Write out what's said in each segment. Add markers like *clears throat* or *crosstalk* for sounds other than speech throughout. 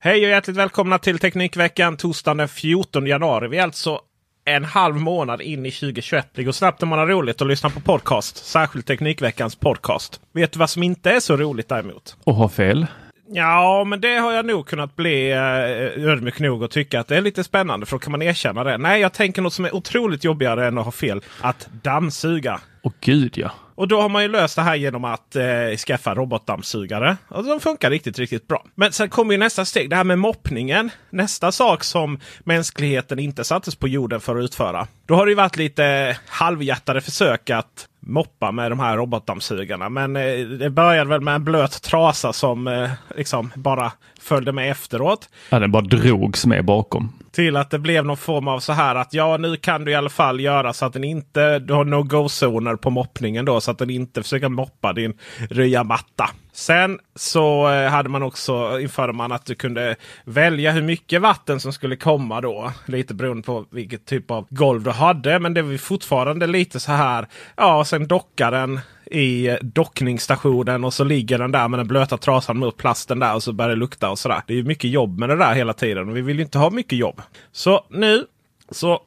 Hej och hjärtligt välkomna till Teknikveckan torsdagen den 14 januari. Vi är alltså en halv månad in i 2021. Det går snabbt när man har roligt och lyssna på podcast. Särskilt Teknikveckans podcast. Vet du vad som inte är så roligt däremot? Och ha fel. Ja, men det har jag nog kunnat bli eh, ödmjuk nog och tycka att det är lite spännande. För då kan man erkänna det. Nej, jag tänker något som är otroligt jobbigare än att ha fel. Att dammsuga. Och gud ja. Och då har man ju löst det här genom att eh, skaffa robotdammsugare. Och de funkar riktigt, riktigt bra. Men sen kommer ju nästa steg. Det här med moppningen. Nästa sak som mänskligheten inte sattes på jorden för att utföra. Då har det ju varit lite halvhjärtade försök att moppa med de här robotdammsugarna. Men eh, det började väl med en blöt trasa som eh, liksom bara följde med efteråt. ja. Den bara drogs med bakom. Till att det blev någon form av så här att ja nu kan du i alla fall göra så att den inte, du har no-go-zoner på moppningen då. Så att den inte försöker moppa din ryamatta. Sen så eh, hade man också, införde man att du kunde välja hur mycket vatten som skulle komma då. Lite beroende på vilket typ av golv du hade. Men det var fortfarande lite så här. Ja, sen dockar den i dockningsstationen och så ligger den där med den blöta trasan mot plasten där och så börjar det lukta och sådär. Det är ju mycket jobb med det där hela tiden och vi vill ju inte ha mycket jobb. Så nu så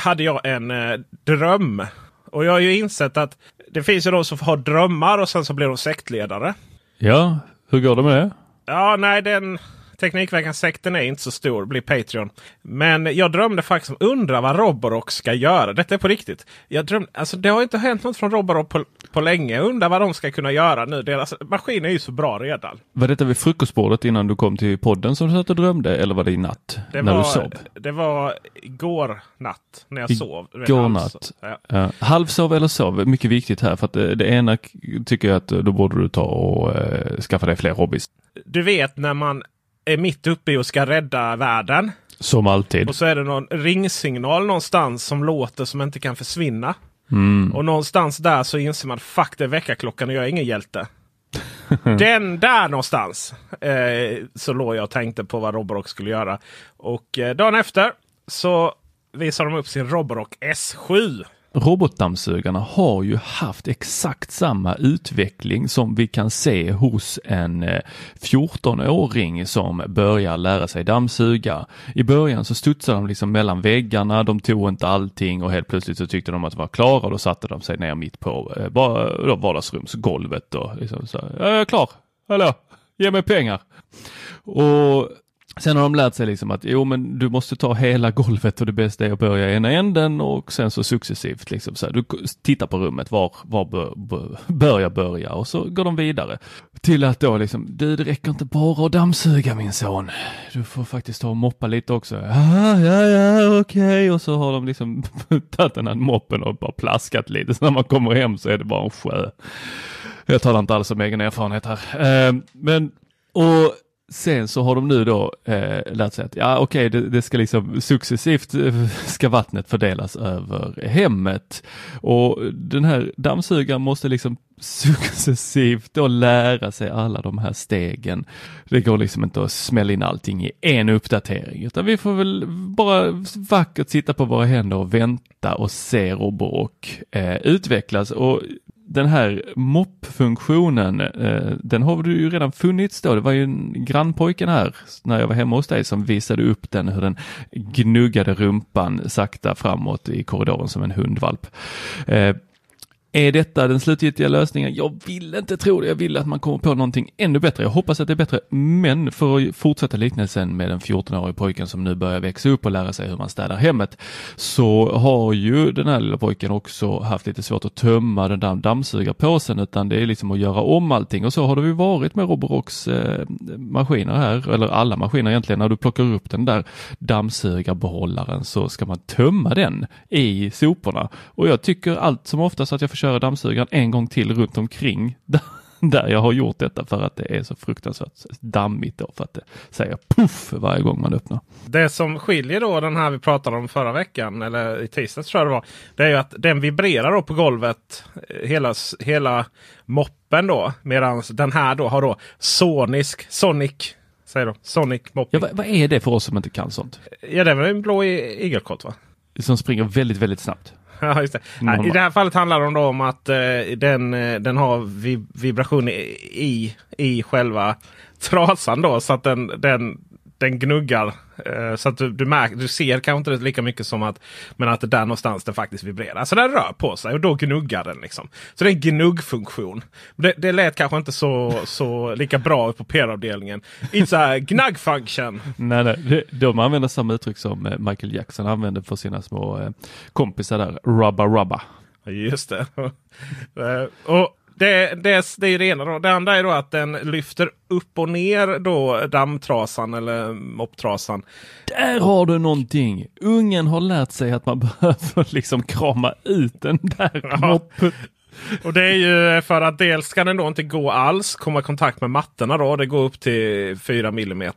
hade jag en eh, dröm. Och jag har ju insett att det finns ju de som har drömmar och sen så blir de sektledare. Ja, hur går det med det? Ja, nej, den Teknikveckan-sekten är inte så stor, blir Patreon. Men jag drömde faktiskt om, undra vad Roborock ska göra. Detta är på riktigt. Jag drömde, alltså, det har inte hänt något från Roborock på, på länge. Jag undrar vad de ska kunna göra nu. Deras maskin är ju så bra redan. Var detta vid frukostbordet innan du kom till podden som du satt och drömde eller var det i natt? Det när var, du sov? Det var igår natt när jag sov. Du vet, Igår natt. Ja. Ja. Halvsov eller sov, mycket viktigt här för att det, det ena tycker jag att då borde du ta och eh, skaffa dig fler hobbys. Du vet när man är mitt uppe i och ska rädda världen. Som alltid. Och så är det någon ringsignal någonstans som låter som inte kan försvinna. Mm. Och någonstans där så inser man fuck det är väckarklockan och jag är ingen hjälte. *laughs* Den där någonstans eh, så låg jag och tänkte på vad Roborock skulle göra. Och eh, dagen efter så visar de upp sin Roborock S7. Robotdammsugarna har ju haft exakt samma utveckling som vi kan se hos en eh, 14-åring som börjar lära sig dammsuga. I början så studsade de liksom mellan väggarna, de tog inte allting och helt plötsligt så tyckte de att de var klara och då satte de sig ner mitt på eh, bara, vardagsrumsgolvet och liksom så här, jag är klar, hallå, ge mig pengar. Och Sen har de lärt sig liksom att jo men du måste ta hela golvet och det bästa är att börja i ena änden och sen så successivt liksom så här, du tittar på rummet, var, var bör, bör, bör jag börja och så går de vidare. Till att då liksom, du det räcker inte bara att dammsuga min son. Du får faktiskt ta och moppa lite också. Ja, ja, ja, okej. Och så har de liksom *laughs* tagit den här moppen och bara plaskat lite. Så när man kommer hem så är det bara en sjö. Jag talar inte alls om egen erfarenhet här. Eh, men, och Sen så har de nu då eh, lärt sig att ja okej det, det ska liksom successivt eh, *laughs* ska vattnet fördelas över hemmet och den här dammsugaren måste liksom *laughs* successivt då lära sig alla de här stegen. Det går liksom inte att smälla in allting i en uppdatering utan vi får väl bara vackert sitta på våra händer och vänta och se Roborock eh, utvecklas och den här mopp-funktionen, eh, den har du ju redan funnits då. Det var ju en grannpojken här när jag var hemma hos dig som visade upp den, hur den gnuggade rumpan sakta framåt i korridoren som en hundvalp. Eh, är detta den slutgiltiga lösningen? Jag vill inte tro det. Jag vill att man kommer på någonting ännu bättre. Jag hoppas att det är bättre. Men för att fortsätta liknelsen med den 14-årige pojken som nu börjar växa upp och lära sig hur man städar hemmet så har ju den här lilla pojken också haft lite svårt att tömma den där dammsugarpåsen utan det är liksom att göra om allting och så har det ju varit med Roborocks eh, maskiner här, eller alla maskiner egentligen. När du plockar upp den där dammsugarbehållaren så ska man tömma den i soporna och jag tycker allt som oftast att jag får köra dammsugaren en gång till runt omkring där jag har gjort detta för att det är så fruktansvärt dammigt då för att det säger puff varje gång man öppnar. Det som skiljer då den här vi pratade om förra veckan eller i tisdags tror jag det var. Det är ju att den vibrerar då på golvet hela, hela moppen då. Medan den här då har då sonisk, sonic Säger då. Sonic mopping. Ja, vad, vad, är det för oss som inte kan sånt? Ja det är väl en blå igelkott va? Som springer väldigt, väldigt snabbt. *laughs* Ja, just det. I det här fallet handlar det om att eh, den, eh, den har vib vibration i, i själva trasan då. Så att den, den, den gnuggar. Eh, så att du, du, märker, du ser kanske inte lika mycket som att men att det där någonstans den faktiskt vibrerar. Så den rör på sig och då gnuggar den. liksom. Så det är en gnuggfunktion. Det, det lät kanske inte så, så lika bra på PR-avdelningen. It's a gnug function. nej, nej. De använder samma uttryck som eh, Michael Jackson använde för sina små eh, kompisar där. Rubba rubba. Just det. *laughs* och det, det, det är det ena. Då. Det andra är då att den lyfter upp och ner då dammtrasan eller mopptrasan. Där har du någonting! Ungen har lärt sig att man *laughs* behöver liksom krama ut den där ja. moppen. Och det är ju för att dels kan den då inte gå alls, komma i kontakt med mattorna då. Det går upp till 4 mm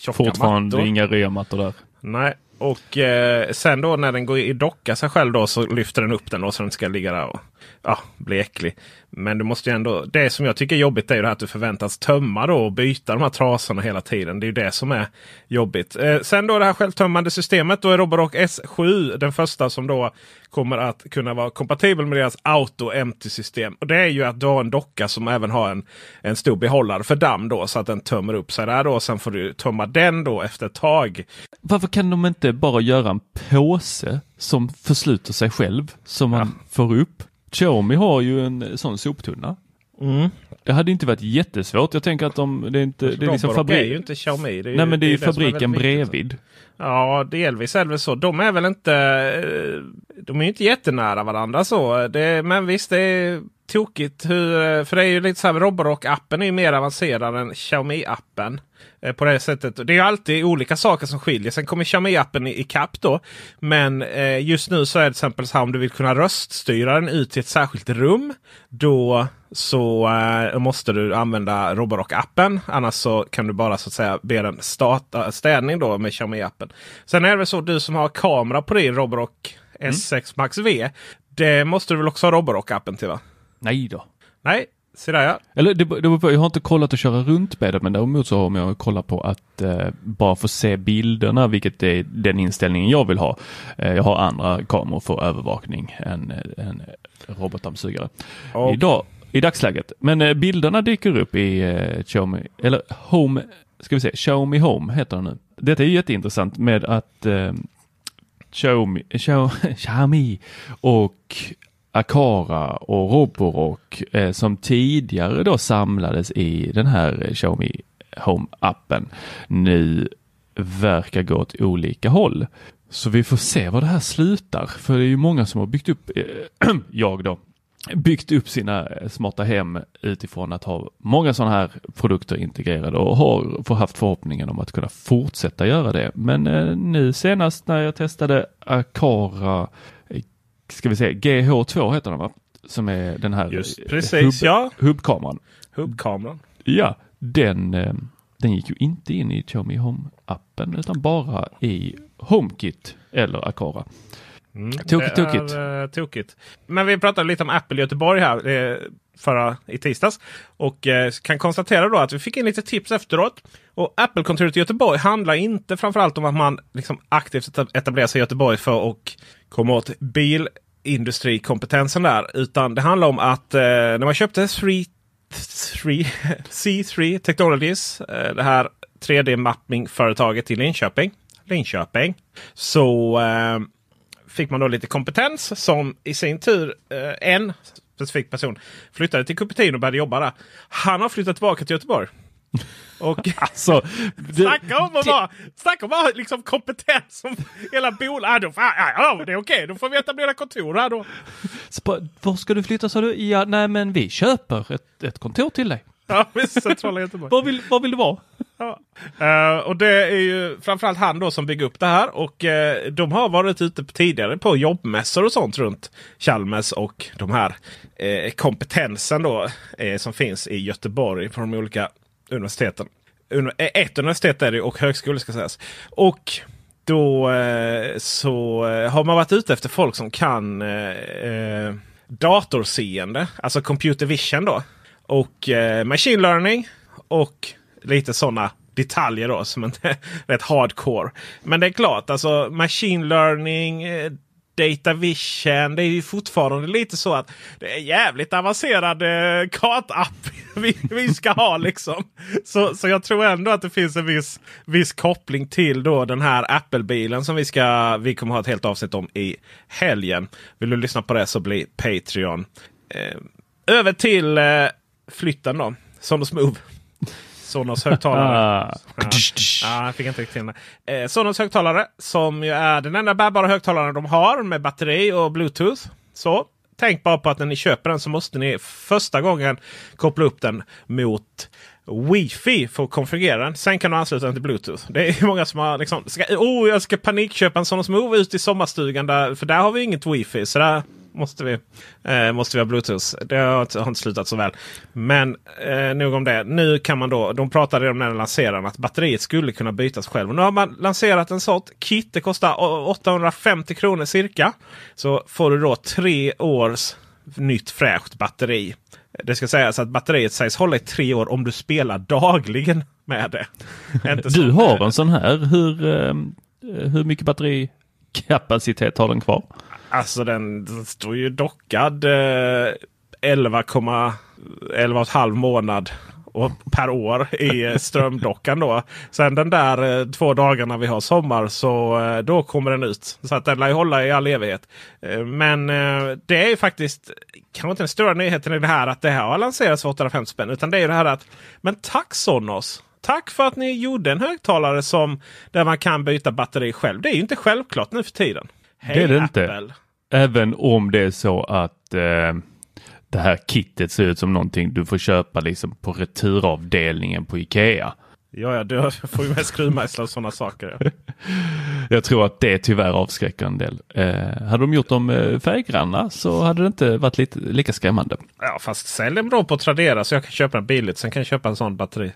tjocka Fortfarande mattor. inga reamattor där. Nej, och eh, sen då när den går i docka sig själv då så lyfter den upp den då så den ska ligga där och ja, bli äcklig. Men du måste ju ändå, det som jag tycker är jobbigt är ju det här att du förväntas tömma då och byta de här trasorna hela tiden. Det är ju det som är jobbigt. Eh, sen då det här självtömmande systemet. Då är Roborock S7 den första som då kommer att kunna vara kompatibel med deras Auto Empty system. Och det är ju att du har en docka som även har en, en stor behållare för damm då så att den tömmer upp sig där då. Sen får du tömma den då efter ett tag. Varför kan de inte bara göra en påse som försluter sig själv som man ja. får upp? Xiaomi har ju en sån soptunna. Mm. Det hade inte varit jättesvårt. Jag tänker att de, det är inte, det är liksom fabrik... är ju inte Xiaomi. Det är, Nej men det är ju fabriken är bredvid. Ja delvis är det väl så. De är väl inte, de är inte jättenära varandra så. Det, men visst det är tokigt hur, eh, för det är ju lite så här Roborock-appen är ju mer avancerad än Xiaomi-appen. Eh, på det sättet. Det är alltid olika saker som skiljer. Sen kommer Xiaomi-appen i, kapp då. Men eh, just nu så är det till exempel så här om du vill kunna röststyra den ut till ett särskilt rum. Då så eh, måste du använda Roborock-appen. Annars så kan du bara så att säga be den starta städning då med Xiaomi-appen. Sen är det väl så du som har kamera på din Roborock S6 Max V. Det måste du väl också ha Roborock-appen till va? Nej då. Nej, Se där ja. Eller det, det, jag har inte kollat att köra runt med det men däremot så har jag kollat på att eh, bara få se bilderna vilket är den inställningen jag vill ha. Eh, jag har andra kameror för övervakning än en robotdammsugare. Okay. Idag, I dagsläget. Men eh, bilderna dyker upp i eh, Xiaomi, eller Home, ska vi se, Xiaomi Home heter den nu. Detta är jätteintressant med att eh, Xiaomi, *laughs* Xiaomi och Akara och Roborock eh, som tidigare då samlades i den här eh, Xiaomi Home-appen nu verkar gå åt olika håll. Så vi får se var det här slutar. För det är ju många som har byggt upp, eh, *clears throat* jag då, byggt upp sina eh, smarta hem utifrån att ha många sådana här produkter integrerade och har haft förhoppningen om att kunna fortsätta göra det. Men eh, nu senast när jag testade Akara ska vi säga, GH2 heter den va? Som är den här Just, eh, precis, hub, ja. hubbkameran. Hubbkameran. Ja, den, eh, den gick ju inte in i Xiaomi Home-appen utan bara i HomeKit eller Akara. Tokigt, Det tokigt. är, eh, tokigt. Men vi pratade lite om Apple i Göteborg här eh, förra, i tisdags. Och eh, kan konstatera då att vi fick in lite tips efteråt. Och Apple-kontoret i Göteborg handlar inte framförallt om att man liksom aktivt eta- etablerar sig i Göteborg för att komma åt bilindustrikompetensen där. Utan det handlar om att eh, när man köpte 3 3, C3 Technologies, eh, det här 3D-mapping-företaget i Linköping. Linköping. Så eh, fick man då lite kompetens som i sin tur eh, en specifik person flyttade till Cupertino och började jobba där. Han har flyttat tillbaka till Göteborg. Och *laughs* Alltså, det, snacka om att vara, snacka om att liksom kompetens som hela bolaget. Ah, ja, ja, det är okej, då får vi etablera kontor här då. Var ska du flytta sa du? Ja, nej men vi köper ett, ett kontor till dig. Ja, visst, centrala Göteborg. *laughs* Var vill, var vill du vara? Ja. Eh, och det är ju framförallt han då som bygger upp det här. Och eh, de har varit ute på tidigare på jobbmässor och sånt runt Chalmers och de här eh, kompetensen då som finns i Göteborg på de olika universiteten. Eh, ett universitet är det och högskolor ska sägas. Och då eh, så eh, har man varit ute efter folk som kan eh, eh, datorseende, alltså computer vision då. Och eh, machine learning och lite sådana detaljer då som inte är *laughs* rätt hardcore. Men det är klart, alltså machine learning, eh, Datavision. data vision. Det är ju fortfarande lite så att det är jävligt avancerad eh, kartapp *laughs* vi, vi ska ha liksom. Så, så jag tror ändå att det finns en viss, viss koppling till då den här Apple-bilen som vi ska vi kommer ha ett helt avsnitt om i helgen. Vill du lyssna på det så bli Patreon. Eh, över till eh, flytten då. Sonos Move. Sonos högtalare. Ah. Ja. Ja, jag fick inte riktigt det. Eh, Sonos högtalare som ju är den enda bärbara högtalaren de har med batteri och bluetooth. Så tänk bara på att när ni köper den så måste ni första gången koppla upp den mot Wifi för att konfigurera den. Sen kan du ansluta den till Bluetooth. Det är många som har liksom, ska, oh, jag ska panikköpa en Sonos Move ut i sommarstugan där, för där har vi inget Wifi. Så där måste vi, eh, måste vi ha Bluetooth. Det har, inte- har inte slutat så väl. Men eh, nog om det. Nu kan man då, de pratade om när de lanserade den, att batteriet skulle kunna bytas själv. Och nu har man lanserat en sort kit. Det kostar å- 850 kronor cirka. Så får du då tre års nytt fräscht batteri. Det ska sägas att batteriet sägs hålla i tre år om du spelar dagligen med det. *laughs* Du har en sån här. Hur, eh, hur mycket batterikapacitet har den kvar? Alltså den, den står ju dockad eh, 11,5 månad och, per år i *laughs* strömdockan då. Sen den där eh, två dagarna vi har sommar så eh, då kommer den ut. Så att den lär ju hålla i all evighet. Eh, men eh, det är faktiskt kanske inte den stora nyheten i det här att det här har lanserats för 850 spänn. Utan det är ju det här att men tack Sonos! Tack för att ni gjorde en högtalare som där man kan byta batteri själv. Det är ju inte självklart nu för tiden. Det är det inte. Apple. Även om det är så att eh, det här kittet ser ut som någonting du får köpa liksom på returavdelningen på Ikea. Ja, ja, du *laughs* får ju med skruvmejslar och sådana saker. Ja. *laughs* Jag tror att det tyvärr avskräcker en del. Eh, hade de gjort dem eh, färggranna så hade det inte varit lite, lika skrämmande. ja, fast sälj dem då på Tradera så jag kan köpa den billigt. Sen kan jag köpa en sån batteri.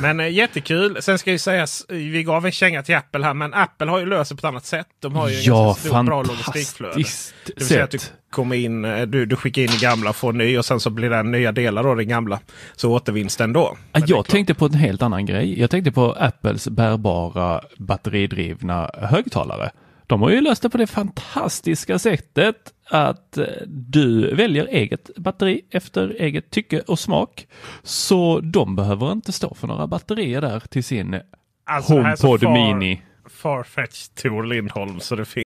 Men eh, jättekul. Sen ska ju sägas, vi gav en känga till Apple här, men Apple har ju löst det på ett annat sätt. De har ju en Ja, ganska stor, bra logistikflöde. fantastiskt Det vill säga att du kommer in, eh, du, du skickar in i gamla och får ny och sen så blir det nya delar av den gamla. Så återvinns den då. Men det Jag tänkte på en helt annan grej. Jag tänkte på Apples bärbara batteridrivna högtalare. De har ju löst det på det fantastiska sättet att eh, du väljer eget batteri efter eget tycke och smak. Så de behöver inte stå för några batterier där till sin Alltså, det HomePod Mini. Farfetched Tor Lindholm så det finns.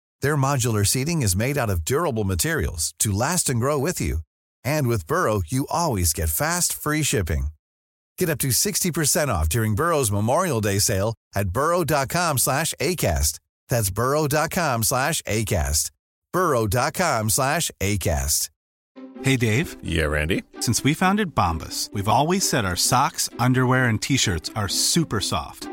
Their modular seating is made out of durable materials to last and grow with you. And with Burrow, you always get fast, free shipping. Get up to 60% off during Burrow's Memorial Day sale at burrow.com slash ACAST. That's burrow.com slash ACAST. burrow.com slash ACAST. Hey, Dave. Yeah, Randy. Since we founded Bombus, we've always said our socks, underwear, and t shirts are super soft.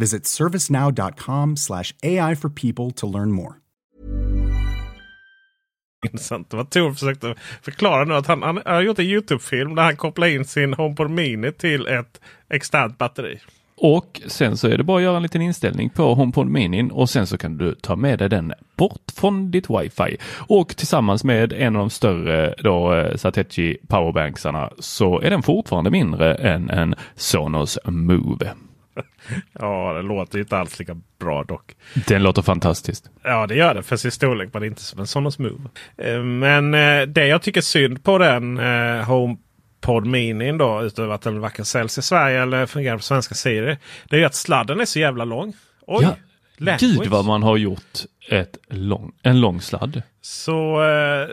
Visit servicenow.com slash AI for people to learn more. Intressant. Vad Tor försökte förklara nu att han, han har gjort en Youtube-film där han kopplar in sin HomePod Mini till ett externt batteri. Och sen så är det bara att göra en liten inställning på HomePod Mini och sen så kan du ta med dig den bort från ditt wifi. Och tillsammans med en av de större då eh, Satechi powerbanksarna så är den fortfarande mindre än en Sonos Move. *laughs* Ja, det låter ju inte alls lika bra dock. Den låter fantastiskt. Ja, det gör det för sin storlek, men inte som en Sonos Move. Eh, Men eh, det jag tycker är synd på den eh, HomePod Mini då, utöver att den varken säljs i Sverige eller fungerar på svenska sidor. Det är ju att sladden är så jävla lång. Oj! Ja, language. Gud vad man har gjort ett lång, en lång sladd. Så eh,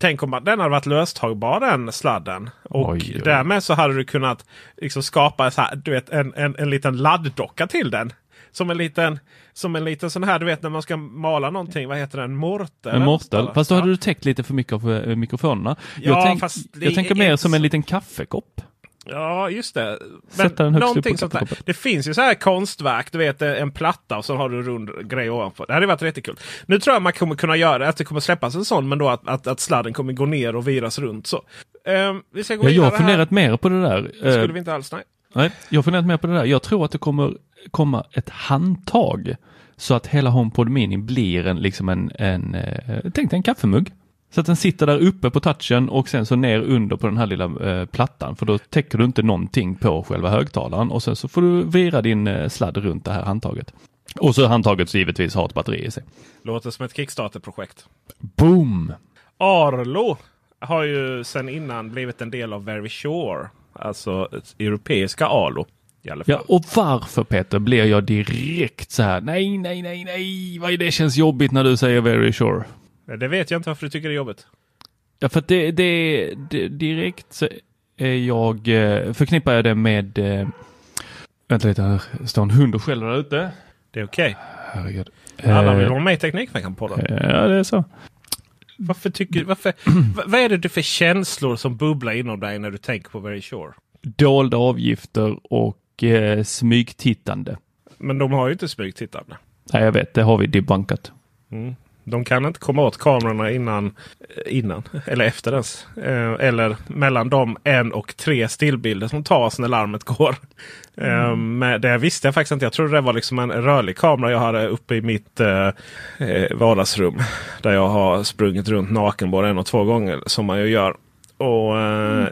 tänk om att den hade varit löstagbar den sladden. Och Oj, oj. därmed så hade du kunnat liksom, skapa så här, du vet, en, en, en liten ladddocka till den. Som en liten, som en liten sån här, du vet när man ska mala någonting. Vad heter den? Mortel? En mortel. Fast då hade du täckt lite för mycket av eh, mikrofonerna. Ja, jag, tänk, jag tänker mer som en liten kaffekopp. Ja, just det. Sätta den högst upp sånt där. Det finns ju så här konstverk. Du vet en platta och så har du en rund grej ovanför. Det hade varit riktigt kul. Nu tror jag man kommer kunna göra att det kommer släppas en sån. Men då att, att, att sladden kommer gå ner och viras runt så. Ehm, vi ska gå Ja, jag har funderat mer på det där. Det skulle vi inte alls. Nej. Nej, jag har funderat mer på det där. Jag tror att det kommer komma ett handtag så att hela HomePod Mini blir en, liksom en, en eh, tänk dig en kaffemugg. Så att den sitter där uppe på touchen och sen så ner under på den här lilla eh, plattan för då täcker du inte någonting på själva högtalaren och sen så får du vira din eh, sladd runt det här handtaget. Och så handtaget så givetvis har ett batteri i sig. Låter som ett Kickstarter-projekt. Boom! Arlo har ju sedan innan blivit en del av Very Sure. Alltså europeiska Arlo. Ja, och varför Peter blir jag direkt så här, nej, nej, nej, nej, vad är det känns jobbigt när du säger very sure. Det vet jag inte varför du tycker det är jobbigt. Ja, för att det, det, det direkt så är jag, eh, förknippar jag det med, eh, vänta lite här, står en hund och skäller där ute. Det är okej. Herregud. Alla vill Eh, vara med i Teknikveckan-podden. Ja, det är så. Varför tycker varför, *clears throat* Vad är det du för känslor som bubblar inom dig när du tänker på Very Sure? Dolda avgifter och eh, smygtittande. Men de har ju inte smygtittande. Nej, jag vet, det har vi debunkat. De kan inte komma åt kamerorna innan, eh, innan *laughs* eller efter ens. Eh, eller mellan de en och tre stillbilder som tas när larmet går. Eh, men det visste jag faktiskt inte. Jag trodde det var liksom en rörlig kamera jag hade uppe i mitt eh, vardagsrum. Där jag har sprungit runt naken både en och två gånger som man ju gör. Och, eh,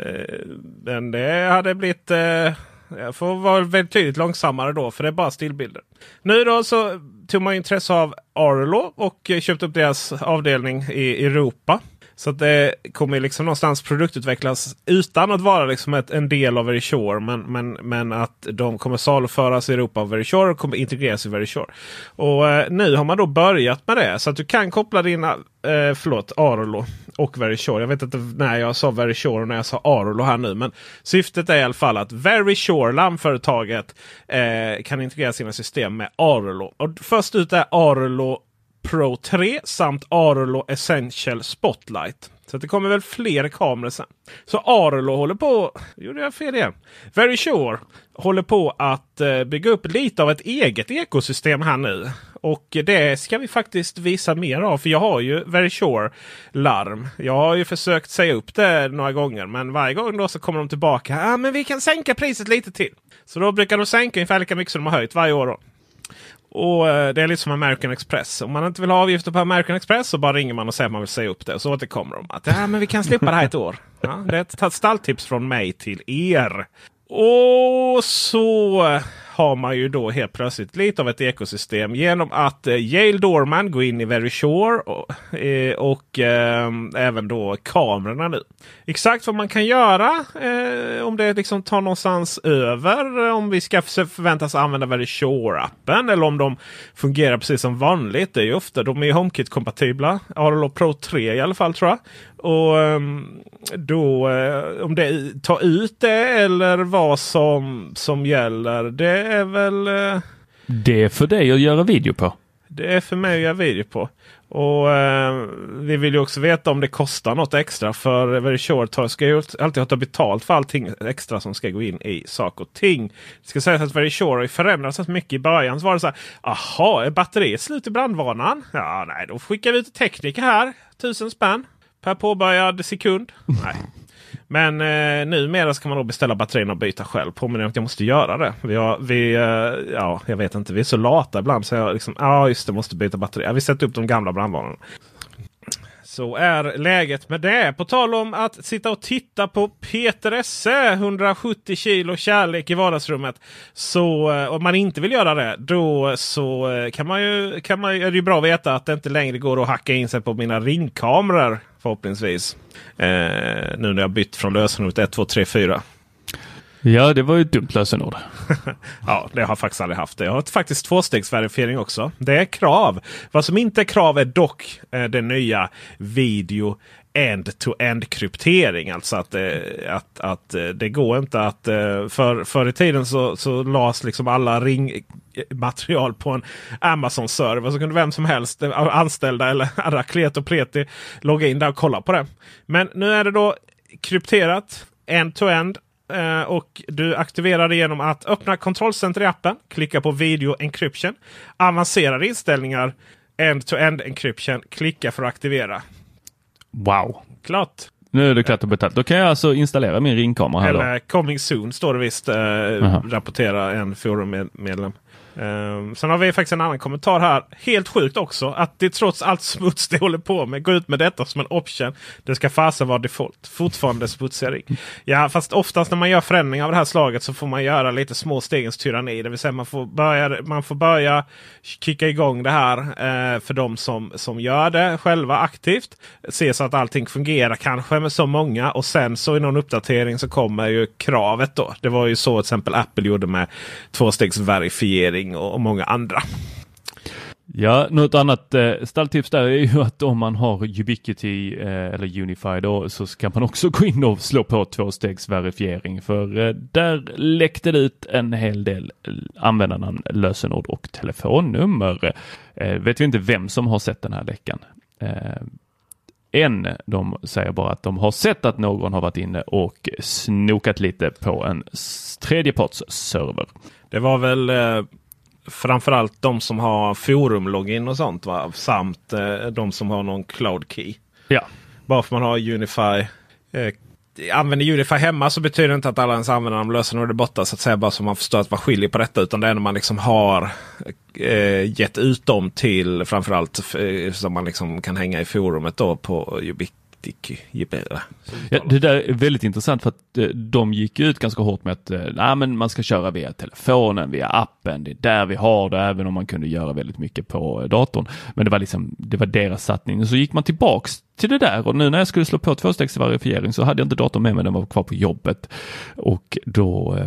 men det hade blivit... Eh, jag får vara väldigt tydligt långsammare då för det är bara stillbilder. Nu då så tog man intresse av Arlo och eh, köpte upp deras avdelning i Europa. Så att det kommer liksom någonstans produktutvecklas utan att vara liksom ett, en del av Verisure. Men, men, men att de kommer saluföras i Europa av Verisure och kommer integreras i Verisure. Och eh, nu har man då börjat med det. Så att du kan koppla dina, eh, eh, förlåt, Arlo och Verisure. Jag vet inte när jag sa Verisure och när jag sa Arlo här nu. Men syftet är i alla fall att Verisure, lammföretaget, eh, kan integrera sina system med Arlo. Och först ut är Arlo Pro 3 samt Arlo Essential Spotlight. Så det kommer väl fler kameror sen. Så Arlo håller på... Gjorde jag fel igen? Very Sure håller på att eh, bygga upp lite av ett eget ekosystem här nu. Och det ska vi faktiskt visa mer av. För jag har ju Very Sure larm. Jag har ju försökt säga upp det några gånger. Men varje gång då så kommer de tillbaka. Ah, men vi kan sänka priset lite till. Så då brukar de sänka ungefär lika mycket som de har höjt varje år. Då. Och eh, Det är lite som American Express. Om man inte vill ha avgifter på American Express så bara ringer man och säger att man vill säga upp det. Och så återkommer de. Att ja, men vi kan slippa det här ett år. *laughs* Ja, det är ett stalltips från mig till er. Och så har man ju då helt plötsligt lite av ett ekosystem genom att eh, Yale Dorman går in i Verisure och, eh, och eh, även då kamerorna nu. Exakt vad man kan göra eh, om det liksom tar någonstans över. Eh, om vi ska förväntas använda Verisure-appen eller om de fungerar precis som vanligt. Det är ju ofta de är HomeKit-kompatibla. Arlo Pro 3 i alla fall tror jag. Och ehm, då eh, om det tar ut det eller vad som, som gäller. Det är väl... Eh, det är för dig att göra video på. Det är för mig att göra video på. Och eh, Vi vill ju också veta om det kostar något extra. För Very Short ska ju alltid ha ta betalt för allting extra som ska gå in i sak och ting. Det ska sägas att Very Short har förändrats så mycket. I början så var det så här. Jaha, är batteriet slut i brandvarnaren? Ja, nej, då skickar vi ut tekniker här. Tusen spänn per påbörjad sekund. Nej. Men eh, numera ska man då beställa batterierna och byta själv. Påminner om att jag måste göra det. Vi, har, vi eh, ja, jag vet inte, vi är så lata ibland så jag liksom, ja just det, måste byta batterier. Vi sätter upp de gamla brandvarnarna. Så är läget med det. På tal om att sitta och titta på Peter Esse, 170 kilo kärlek i vardagsrummet. Så eh, om man inte vill göra det, då så eh, kan man ju, kan man, är det ju bra att veta att det inte längre går att hacka in sig på mina ringkameror. Förhoppningsvis. Eh, nu när jag bytt från lösenordet 1, 2, 3, 4. Ja, det var ju ett dumt lösenord. *laughs* ja, det har jag faktiskt aldrig haft. Jag har faktiskt tvåstegsverifiering också. Det är krav. Vad som inte är krav är dock eh, den nya video end-to-end kryptering. Alltså att, eh, att, att eh, det går inte att... Eh, för, förr i tiden så, så lades liksom alla ringmaterial på en Amazon-server. Så kunde vem som helst, eh, anställda eller *laughs* Araklet och Preti, logga in där och kolla på det. Men nu är det då krypterat end-to-end. Uh, och du aktiverar det genom att öppna kontrollcenter i appen. Klicka på video encryption. Avancerade inställningar end-to-end encryption. Klicka för att aktivera. Wow! Klart! Nu är det klart och betalt. Då kan jag alltså installera min ringkamera här Eller då. coming soon står det visst. Eh, rapporterar en forummedlem. Um, sen har vi faktiskt en annan kommentar här. Helt sjukt också att det trots allt smuts det håller på med. går ut med detta som en option. Det ska fasen vara default. Fortfarande smutsigare. Ja, fast oftast när man gör förändringar av det här slaget så får man göra lite små stegens tyranni. Det vill säga man får börja, man får börja kicka igång det här eh, för de som, som gör det själva aktivt. Se så att allting fungerar kanske med så många och sen så i någon uppdatering så kommer ju kravet då. Det var ju så till exempel Apple gjorde med tvåstegsverifiering och, och många andra. Ja, något annat eh, stalltips där är ju att om man har Ubiquity eh, eller Unify då så ska man också gå in och slå på tvåstegsverifiering för eh, där läckte det ut en hel del användarnamn, lösenord och telefonnummer. Vet vi inte vem som har sett den här läckan. Än de säger bara att de har sett att någon har varit inne och snokat lite på en tredjepartsserver. Det var väl framförallt de som har forum-login och sånt va? Samt eh, de som har någon cloud key. Ja. Bara för man har Unify. Eh, använder Unify hemma så betyder det inte att alla ens använder de lösenord är borta. Så att säga bara så man förstår att vad skiljer på detta. Utan det är när man liksom har eh, gett ut dem till framförallt eh, som man liksom kan hänga i forumet då på Ubiquity Jibera. Ja, det där är väldigt intressant för att eh, de gick ut ganska hårt med att eh, nej, men man ska köra via telefonen, via appen. Det är där vi har det, även om man kunde göra väldigt mycket på eh, datorn. Men det var liksom, det var deras satsning. Så gick man tillbaks till det där och nu när jag skulle slå på tvåstegsverifiering så hade jag inte datorn med mig, den var kvar på jobbet. Och då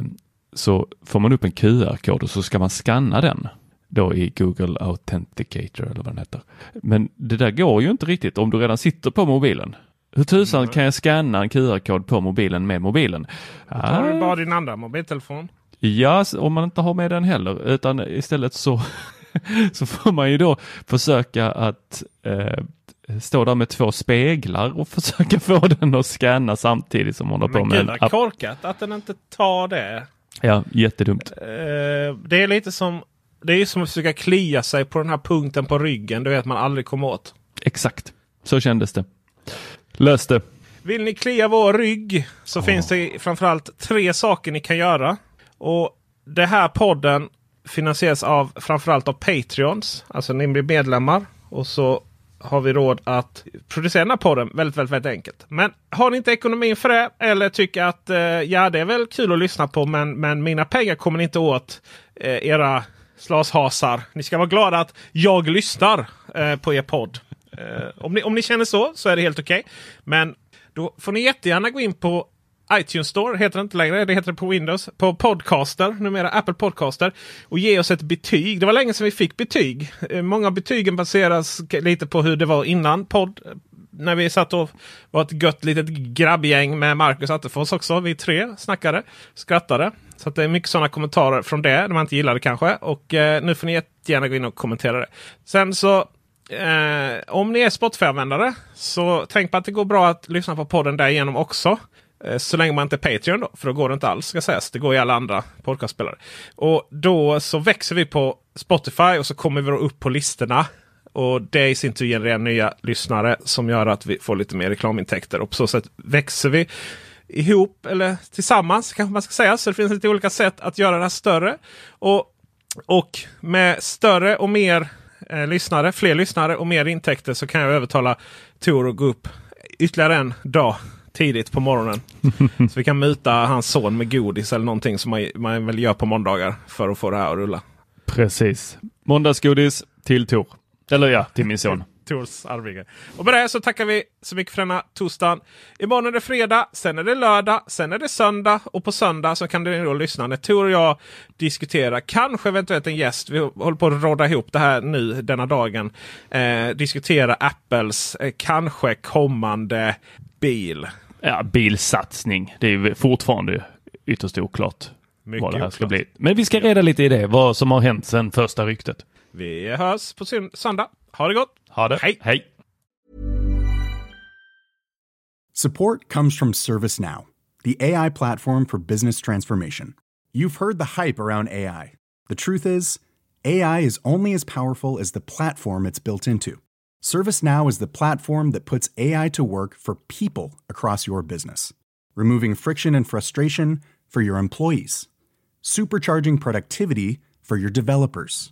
så får man upp en QR-kod och så ska man scanna den då i Google Authenticator eller vad den heter. Men det där går ju inte riktigt om du redan sitter på mobilen. Hur tusan kan jag scanna en QR-kod på mobilen med mobilen? Har du bara din andra mobiltelefon? Ja, om man inte har med den heller, utan istället så, *laughs* så får man ju då försöka att eh, stå där med två speglar och *laughs* försöka få den att scanna samtidigt som man har på med en app. korkat att den inte tar det. Ja, jättedumt. Eh, det är lite som det är som att försöka klia sig på den här punkten på ryggen. Du vet man aldrig kommer åt. Exakt, så kändes det. Lös det. Vill ni klia vår rygg så oh. finns det framförallt tre saker ni kan göra. Och Det här podden finansieras av framförallt av Patreons. Alltså ni blir medlemmar. Och så har vi råd att producera den här podden väldigt, väldigt, väldigt enkelt. Men har ni inte ekonomin för det eller tycker att eh, ja, det är väl kul att lyssna på men, men mina pengar kommer inte åt eh, era slashasar. Ni ska vara glada att jag lyssnar eh, på er podd. Eh, om, ni, om ni känner så så är det helt okej. Okay. Men då får ni jättegärna gå in på iTunes Store, heter det inte längre. Det heter det på Windows. På Podcaster, numera Apple Podcaster. Och ge oss ett betyg. Det var länge sedan vi fick betyg. Eh, många av betygen baseras lite på hur det var innan podd när vi satt och var ett gött litet grabbgäng med Marcus Attefors också. Vi tre snackade, skrattade. Så det är mycket sådana kommentarer från det, när man inte gillade kanske. Och eh, nu får ni jättegärna gå in och kommentera det. Sen så eh, om ni är Spotify-användare så tänk på att det går bra att lyssna på podden därigenom också. Eh, så länge man inte är Patreon då, för då går det inte alls ska sägas. Det går i alla andra podcastspelare. Och då så växer vi på Spotify och så kommer vi då upp på listorna och det i sin tur genererar nya lyssnare som gör att vi får lite mer reklamintäkter. Och på så sätt växer vi ihop eller tillsammans kanske man ska säga. Så det finns lite olika sätt att göra det här större. Och, och med större och mer eh, lyssnare, fler lyssnare och mer intäkter så kan jag övertala Tor att gå upp ytterligare en dag tidigt på morgonen. *laughs* så vi kan muta hans son med godis eller någonting som man, man väl gör på måndagar för att få det här att rulla. Precis. Måndagsgodis till Tor. Eller ja, till min son. Tors arvinge. Och med det så tackar vi så mycket för denna torsdagen. Imorgon är det fredag, sen är det lördag, sen är det söndag och på söndag så kan du då lyssna när Tor och jag diskuterar, kanske eventuellt en gäst. Vi håller på att råda ihop det här nu denna dagen. Eh, diskutera Apples eh, kanske kommande bil. Ja, bilsatsning. Det är fortfarande ytterst oklart Mycket vad det här ska bli. Men vi ska reda lite i det, vad som har hänt sedan första ryktet. Vi hörs på söndag. Ha det gott! Ha det! Hej! Hej! Support comes from ServiceNow, the AI platform for business transformation. You've heard the hype around AI. The truth is, AI is only as powerful as the platform it's built into. ServiceNow is the platform that puts AI to work for people across your business, removing friction and frustration for your employees, supercharging productivity for your developers